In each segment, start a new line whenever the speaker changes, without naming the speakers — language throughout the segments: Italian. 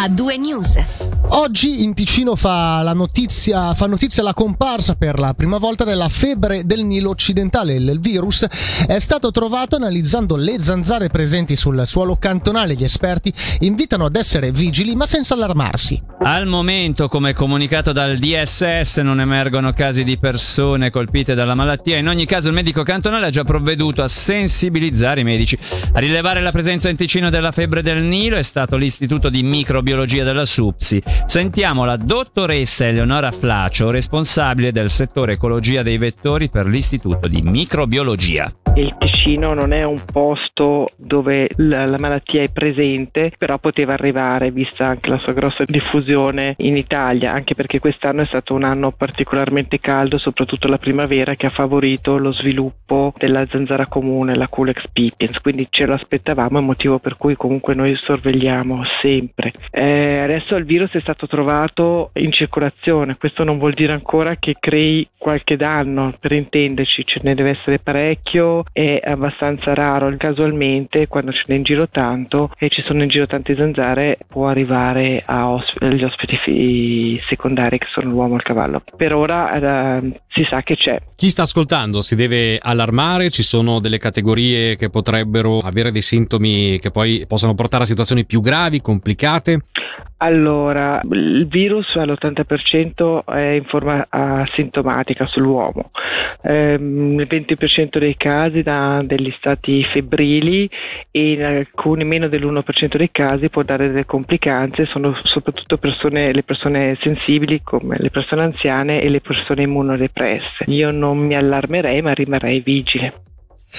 a due news.
Oggi in Ticino fa, la notizia, fa notizia la comparsa per la prima volta della febbre del Nilo occidentale. Il virus è stato trovato analizzando le zanzare presenti sul suolo cantonale. Gli esperti invitano ad essere vigili ma senza allarmarsi.
Al momento, come comunicato dal DSS, non emergono casi di persone colpite dalla malattia. In ogni caso il medico cantonale ha già provveduto a sensibilizzare i medici. A rilevare la presenza in Ticino della febbre del Nilo è stato l'Istituto di Microbiologia della SUPSI. Sentiamo la dottoressa Eleonora Flacio, responsabile del settore ecologia dei vettori per l'Istituto di Microbiologia.
Il Ticino non è un posto dove la, la, malattia è presente, però poteva arrivare vista anche la sua grossa diffusione in Italia, anche perché quest'anno è stato un anno particolarmente caldo, soprattutto la primavera, che ha favorito lo sviluppo della zanzara comune, la Culex pipiens, quindi ce lo aspettavamo, è motivo per cui comunque noi sorvegliamo sempre. Eh, adesso il virus è stato trovato in circolazione, questo non vuol dire ancora che crei qualche danno, per intenderci, ce ne deve essere parecchio è abbastanza raro, casualmente quando ce n'è in giro tanto e ci sono in giro tante zanzare può arrivare agli ospiti secondari che sono l'uomo e il cavallo. Per ora eh, si sa che c'è.
Chi sta ascoltando si deve allarmare? Ci sono delle categorie che potrebbero avere dei sintomi che poi possono portare a situazioni più gravi, complicate?
Allora, il virus all'80% è in forma asintomatica sull'uomo, ehm, il 20% dei casi dà degli stati febbrili e in alcuni meno dell'1% dei casi può dare delle complicanze, sono soprattutto persone, le persone sensibili come le persone anziane e le persone immunodepresse. Io non mi allarmerei ma rimarrei vigile.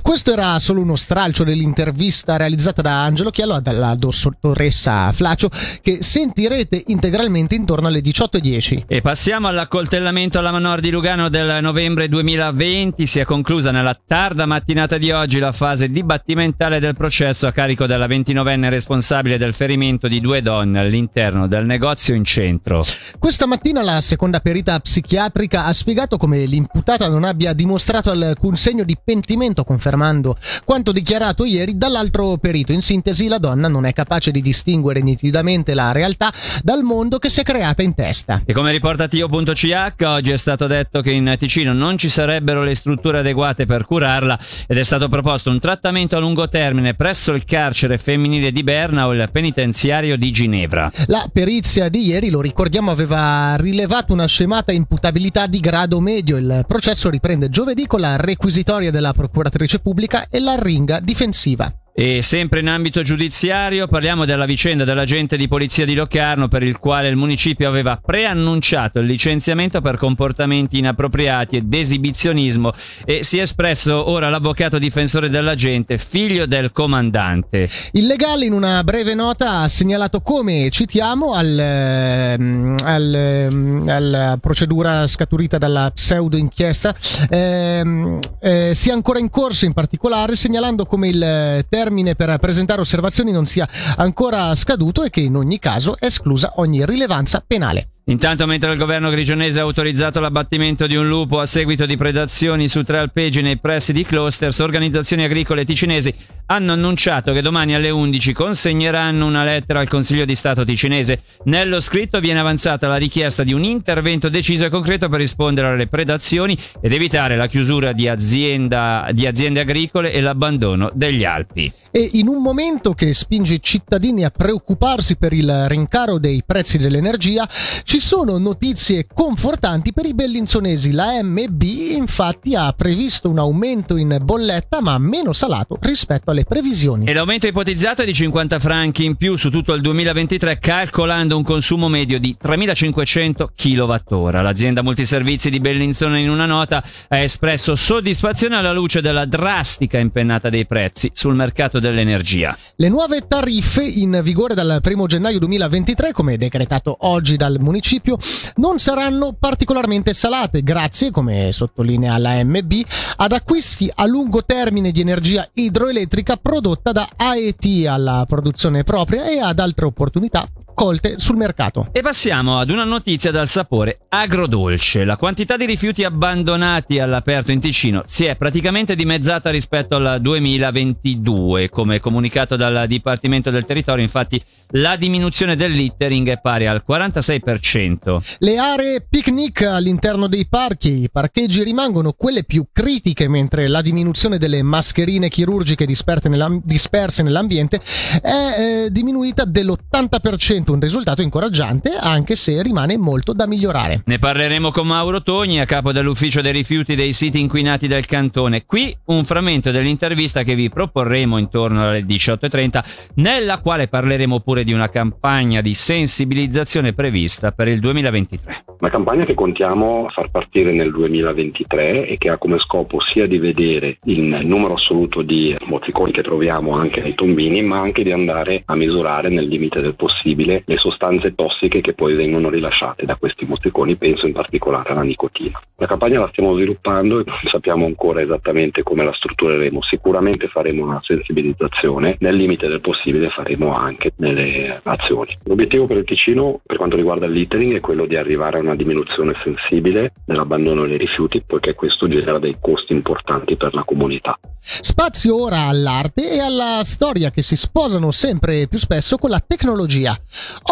Questo era solo uno stralcio dell'intervista realizzata da Angelo Chiello dalla dottoressa Flacio che sentirete integralmente intorno alle 18.10.
E passiamo all'accoltellamento alla Manor di Lugano del novembre 2020. Si è conclusa nella tarda mattinata di oggi la fase dibattimentale del processo a carico della 29enne responsabile del ferimento di due donne all'interno del negozio in centro.
Questa mattina la seconda perita psichiatrica ha spiegato come l'imputata non abbia dimostrato alcun segno di pentimento confermando quanto dichiarato ieri dall'altro perito. In sintesi, la donna non è capace di distinguere nitidamente la realtà dal mondo che si è creata in testa.
E come riporta Tio.ch, oggi è stato detto che in Ticino non ci sarebbero le strutture adeguate per curarla ed è stato proposto un trattamento a lungo termine presso il carcere femminile di Berna o il penitenziario di Ginevra.
La perizia di ieri, lo ricordiamo, aveva rilevato una scemata imputabilità di grado medio. Il processo riprende giovedì con la requisitoria della procuratrice pubblica e la ringa difensiva.
E sempre in ambito giudiziario parliamo della vicenda dell'agente di polizia di Locarno per il quale il municipio aveva preannunciato il licenziamento per comportamenti inappropriati ed esibizionismo e si è espresso ora l'avvocato difensore dell'agente, figlio del comandante.
Il legale in una breve nota ha segnalato come, citiamo, al, ehm, al, ehm, alla procedura scaturita dalla pseudo inchiesta ehm, eh, sia ancora in corso in particolare segnalando come il termine termine per presentare osservazioni non sia ancora scaduto e che in ogni caso è esclusa ogni rilevanza penale.
Intanto, mentre il governo grigionese ha autorizzato l'abbattimento di un lupo a seguito di predazioni su tre alpeggi nei pressi di Closters, organizzazioni agricole ticinesi hanno annunciato che domani alle 11 consegneranno una lettera al Consiglio di Stato ticinese. Nello scritto viene avanzata la richiesta di un intervento deciso e concreto per rispondere alle predazioni ed evitare la chiusura di, azienda, di aziende agricole e l'abbandono degli Alpi.
E in un momento che spinge i cittadini a preoccuparsi per il rincaro dei prezzi dell'energia, ci sono notizie confortanti per i bellinzonesi. La MB infatti ha previsto un aumento in bolletta ma meno salato rispetto alle previsioni.
E l'aumento ipotizzato è di 50 franchi in più su tutto il 2023 calcolando un consumo medio di 3500 kWh. L'azienda multiservizi di Bellinzona in una nota ha espresso soddisfazione alla luce della drastica impennata dei prezzi sul mercato dell'energia.
Le nuove tariffe in vigore dal 1 gennaio 2023 come decretato oggi dal municipio municipio non saranno particolarmente salate grazie, come sottolinea la MB, ad acquisti a lungo termine di energia idroelettrica prodotta da AET alla produzione propria e ad altre opportunità colte sul mercato.
E passiamo ad una notizia dal sapore agrodolce. La quantità di rifiuti abbandonati all'aperto in Ticino si è praticamente dimezzata rispetto al 2022. Come comunicato dal Dipartimento del Territorio, infatti, la diminuzione del littering è pari al 46%.
Le aree picnic all'interno dei parchi, i parcheggi rimangono quelle più critiche, mentre la diminuzione delle mascherine chirurgiche disperse nell'ambiente è eh, diminuita dell'80% un risultato incoraggiante anche se rimane molto da migliorare.
Ne parleremo con Mauro Togni, a capo dell'ufficio dei rifiuti dei siti inquinati del cantone. Qui un frammento dell'intervista che vi proporremo intorno alle 18.30, nella quale parleremo pure di una campagna di sensibilizzazione prevista per il 2023.
Una campagna che contiamo far partire nel 2023 e che ha come scopo sia di vedere il numero assoluto di mozziconi che troviamo anche nei tombini, ma anche di andare a misurare nel limite del possibile le sostanze tossiche che poi vengono rilasciate da questi mozziconi, penso in particolare alla nicotina. La campagna la stiamo sviluppando e non sappiamo ancora esattamente come la struttureremo, sicuramente faremo una sensibilizzazione, nel limite del possibile faremo anche delle azioni. L'obiettivo per il Ticino per quanto riguarda il littering è quello di arrivare a una diminuzione sensibile dell'abbandono dei rifiuti, poiché questo genera dei costi importanti per la comunità.
Spazio ora all'arte e alla storia che si sposano sempre più spesso con la tecnologia.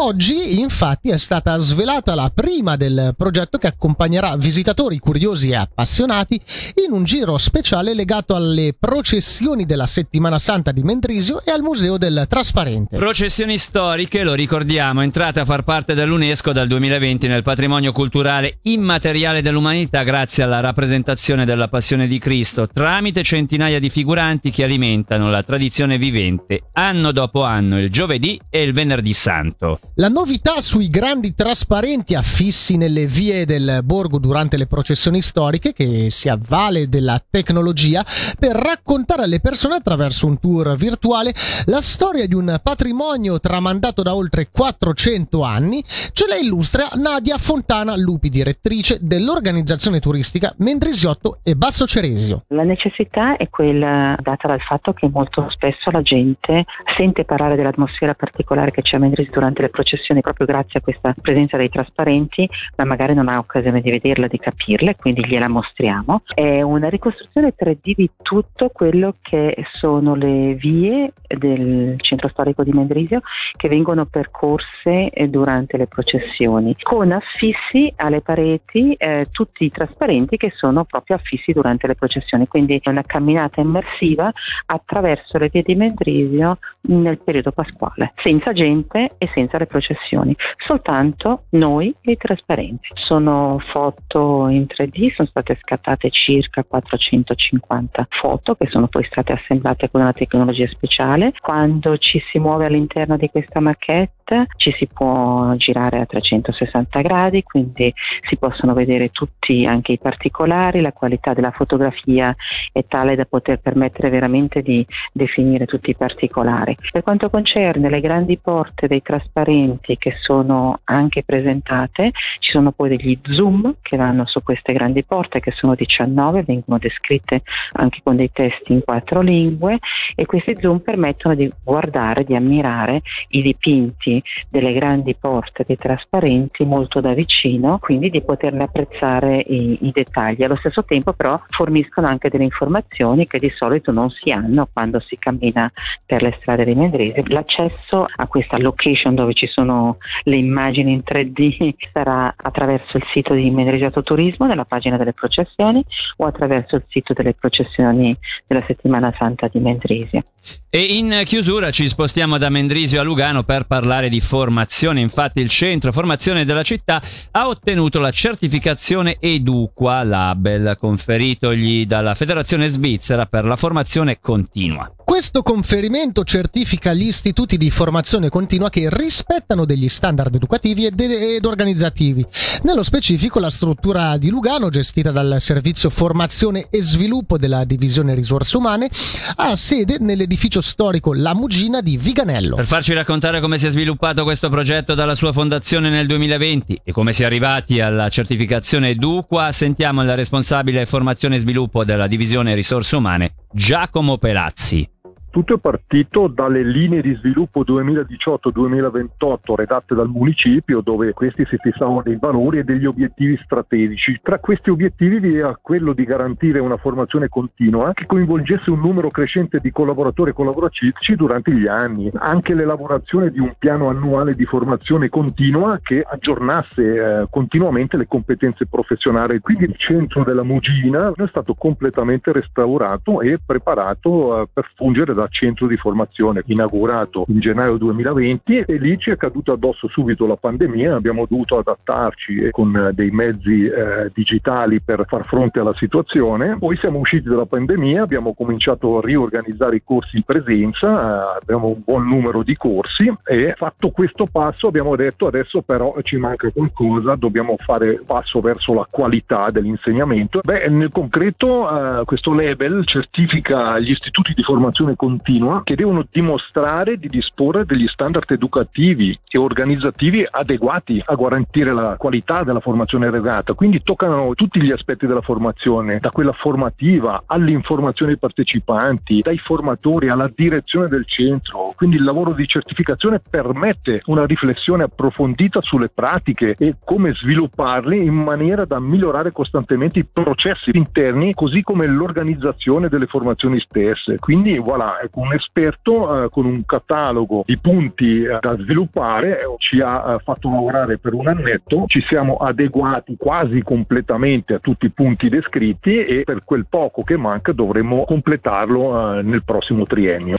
Oggi, infatti, è stata svelata la prima del progetto che accompagnerà visitatori curiosi e appassionati in un giro speciale legato alle processioni della Settimana Santa di Mendrisio e al Museo del Trasparente.
Processioni storiche, lo ricordiamo, entrate a far parte dell'UNESCO dal 2020 nel patrimonio culturale immateriale dell'umanità grazie alla rappresentazione della Passione di Cristo tramite centinaia di figuranti che alimentano la tradizione vivente anno dopo anno, il giovedì e il venerdì santo.
La novità sui grandi trasparenti affissi nelle vie del borgo durante le processioni storiche, che si avvale della tecnologia per raccontare alle persone attraverso un tour virtuale la storia di un patrimonio tramandato da oltre 400 anni, ce la illustra Nadia Fontana Lupi, direttrice dell'organizzazione turistica Mendrisiotto e Basso Ceresio.
La necessità è quella data dal fatto che molto spesso la gente sente parlare dell'atmosfera particolare che c'è a Mendrisio durante le processioni proprio grazie a questa presenza dei trasparenti, ma magari non ha occasione di vederla, di capirla, quindi gliela mostriamo. È una ricostruzione 3D di tutto quello che sono le vie del centro storico di Mendrisio che vengono percorse eh, durante le processioni, con affissi alle pareti eh, tutti i trasparenti che sono proprio affissi durante le processioni, quindi è una camminata immersiva attraverso le vie di Mendrisio nel periodo pasquale, senza gente e senza le processioni, soltanto noi e i trasparenti. Sono foto in 3D, sono state scattate circa 450 foto che sono poi state assemblate con una tecnologia speciale. Quando ci si muove all'interno di questa maquette ci si può girare a 360 gradi, quindi si possono vedere tutti anche i particolari, la qualità della fotografia è tale da poter permettere veramente di definire tutti i particolari. Per quanto concerne le grandi porte dei trasparenti che sono anche presentate, ci sono poi degli zoom che vanno su queste grandi porte che sono 19, vengono descritte anche con dei testi in quattro lingue e questi zoom permettono di guardare, di ammirare i dipinti delle grandi porte dei trasparenti molto da vicino, quindi di poterne apprezzare i, i dettagli. Allo stesso tempo però forniscono anche delle informazioni che di solito non si hanno quando si cammina per le strade di Mendrese. L'accesso a questa location dove ci sono le immagini in 3D sarà attraverso il sito di Mendresiato Turismo, nella pagina delle processioni o attraverso il sito delle processioni della settimana santa di Mendrisio.
E in chiusura ci spostiamo da Mendrisio a Lugano per parlare di formazione. Infatti il centro formazione della città ha ottenuto la certificazione Eduqua Label conferitogli dalla Federazione Svizzera per la formazione continua.
Questo conferimento certifica gli istituti di formazione continua che rispettano degli standard educativi ed, ed, organizzativi. Nello specifico la struttura di Lugano, gestita dal Servizio Formazione e Sviluppo della Divisione Risorse Umane, ha sede nell'edificio storico La Mugina di Viganello.
Per farci raccontare come si è sviluppato questo progetto dalla sua fondazione nel 2020 e come si è arrivati alla certificazione Eduqua, sentiamo il responsabile formazione e sviluppo della Divisione Risorse Umane, Giacomo Pelazzi.
Tutto è partito dalle linee di sviluppo 2018-2028 redatte dal municipio dove questi si fissavano dei valori e degli obiettivi strategici. Tra questi obiettivi vi era quello di garantire una formazione continua che coinvolgesse un numero crescente di collaboratori e collaboratrici durante gli anni, anche l'elaborazione di un piano annuale di formazione continua che aggiornasse eh, continuamente le competenze professionali. Quindi il centro della Mugina è stato completamente restaurato e preparato eh, per fungere da centro di formazione inaugurato in gennaio 2020 e lì ci è caduta addosso subito la pandemia, abbiamo dovuto adattarci con dei mezzi eh, digitali per far fronte alla situazione, poi siamo usciti dalla pandemia, abbiamo cominciato a riorganizzare i corsi in presenza, eh, abbiamo un buon numero di corsi e fatto questo passo abbiamo detto adesso però ci manca qualcosa, dobbiamo fare passo verso la qualità dell'insegnamento. Beh, nel concreto eh, questo label certifica gli istituti di formazione continua che devono dimostrare di disporre degli standard educativi e organizzativi adeguati a garantire la qualità della formazione erogata. Quindi toccano tutti gli aspetti della formazione, da quella formativa all'informazione ai partecipanti, dai formatori alla direzione del centro. Quindi il lavoro di certificazione permette una riflessione approfondita sulle pratiche e come svilupparli in maniera da migliorare costantemente i processi interni così come l'organizzazione delle formazioni stesse. Quindi voilà, ecco, un esperto eh, con un catalogo di punti eh, da sviluppare eh, ci ha eh, fatto lavorare per un annetto, ci siamo adeguati quasi completamente a tutti i punti descritti e per quel poco che manca dovremo completarlo eh, nel prossimo triennio.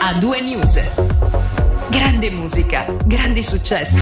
A due news. Grande musica, grandi successi.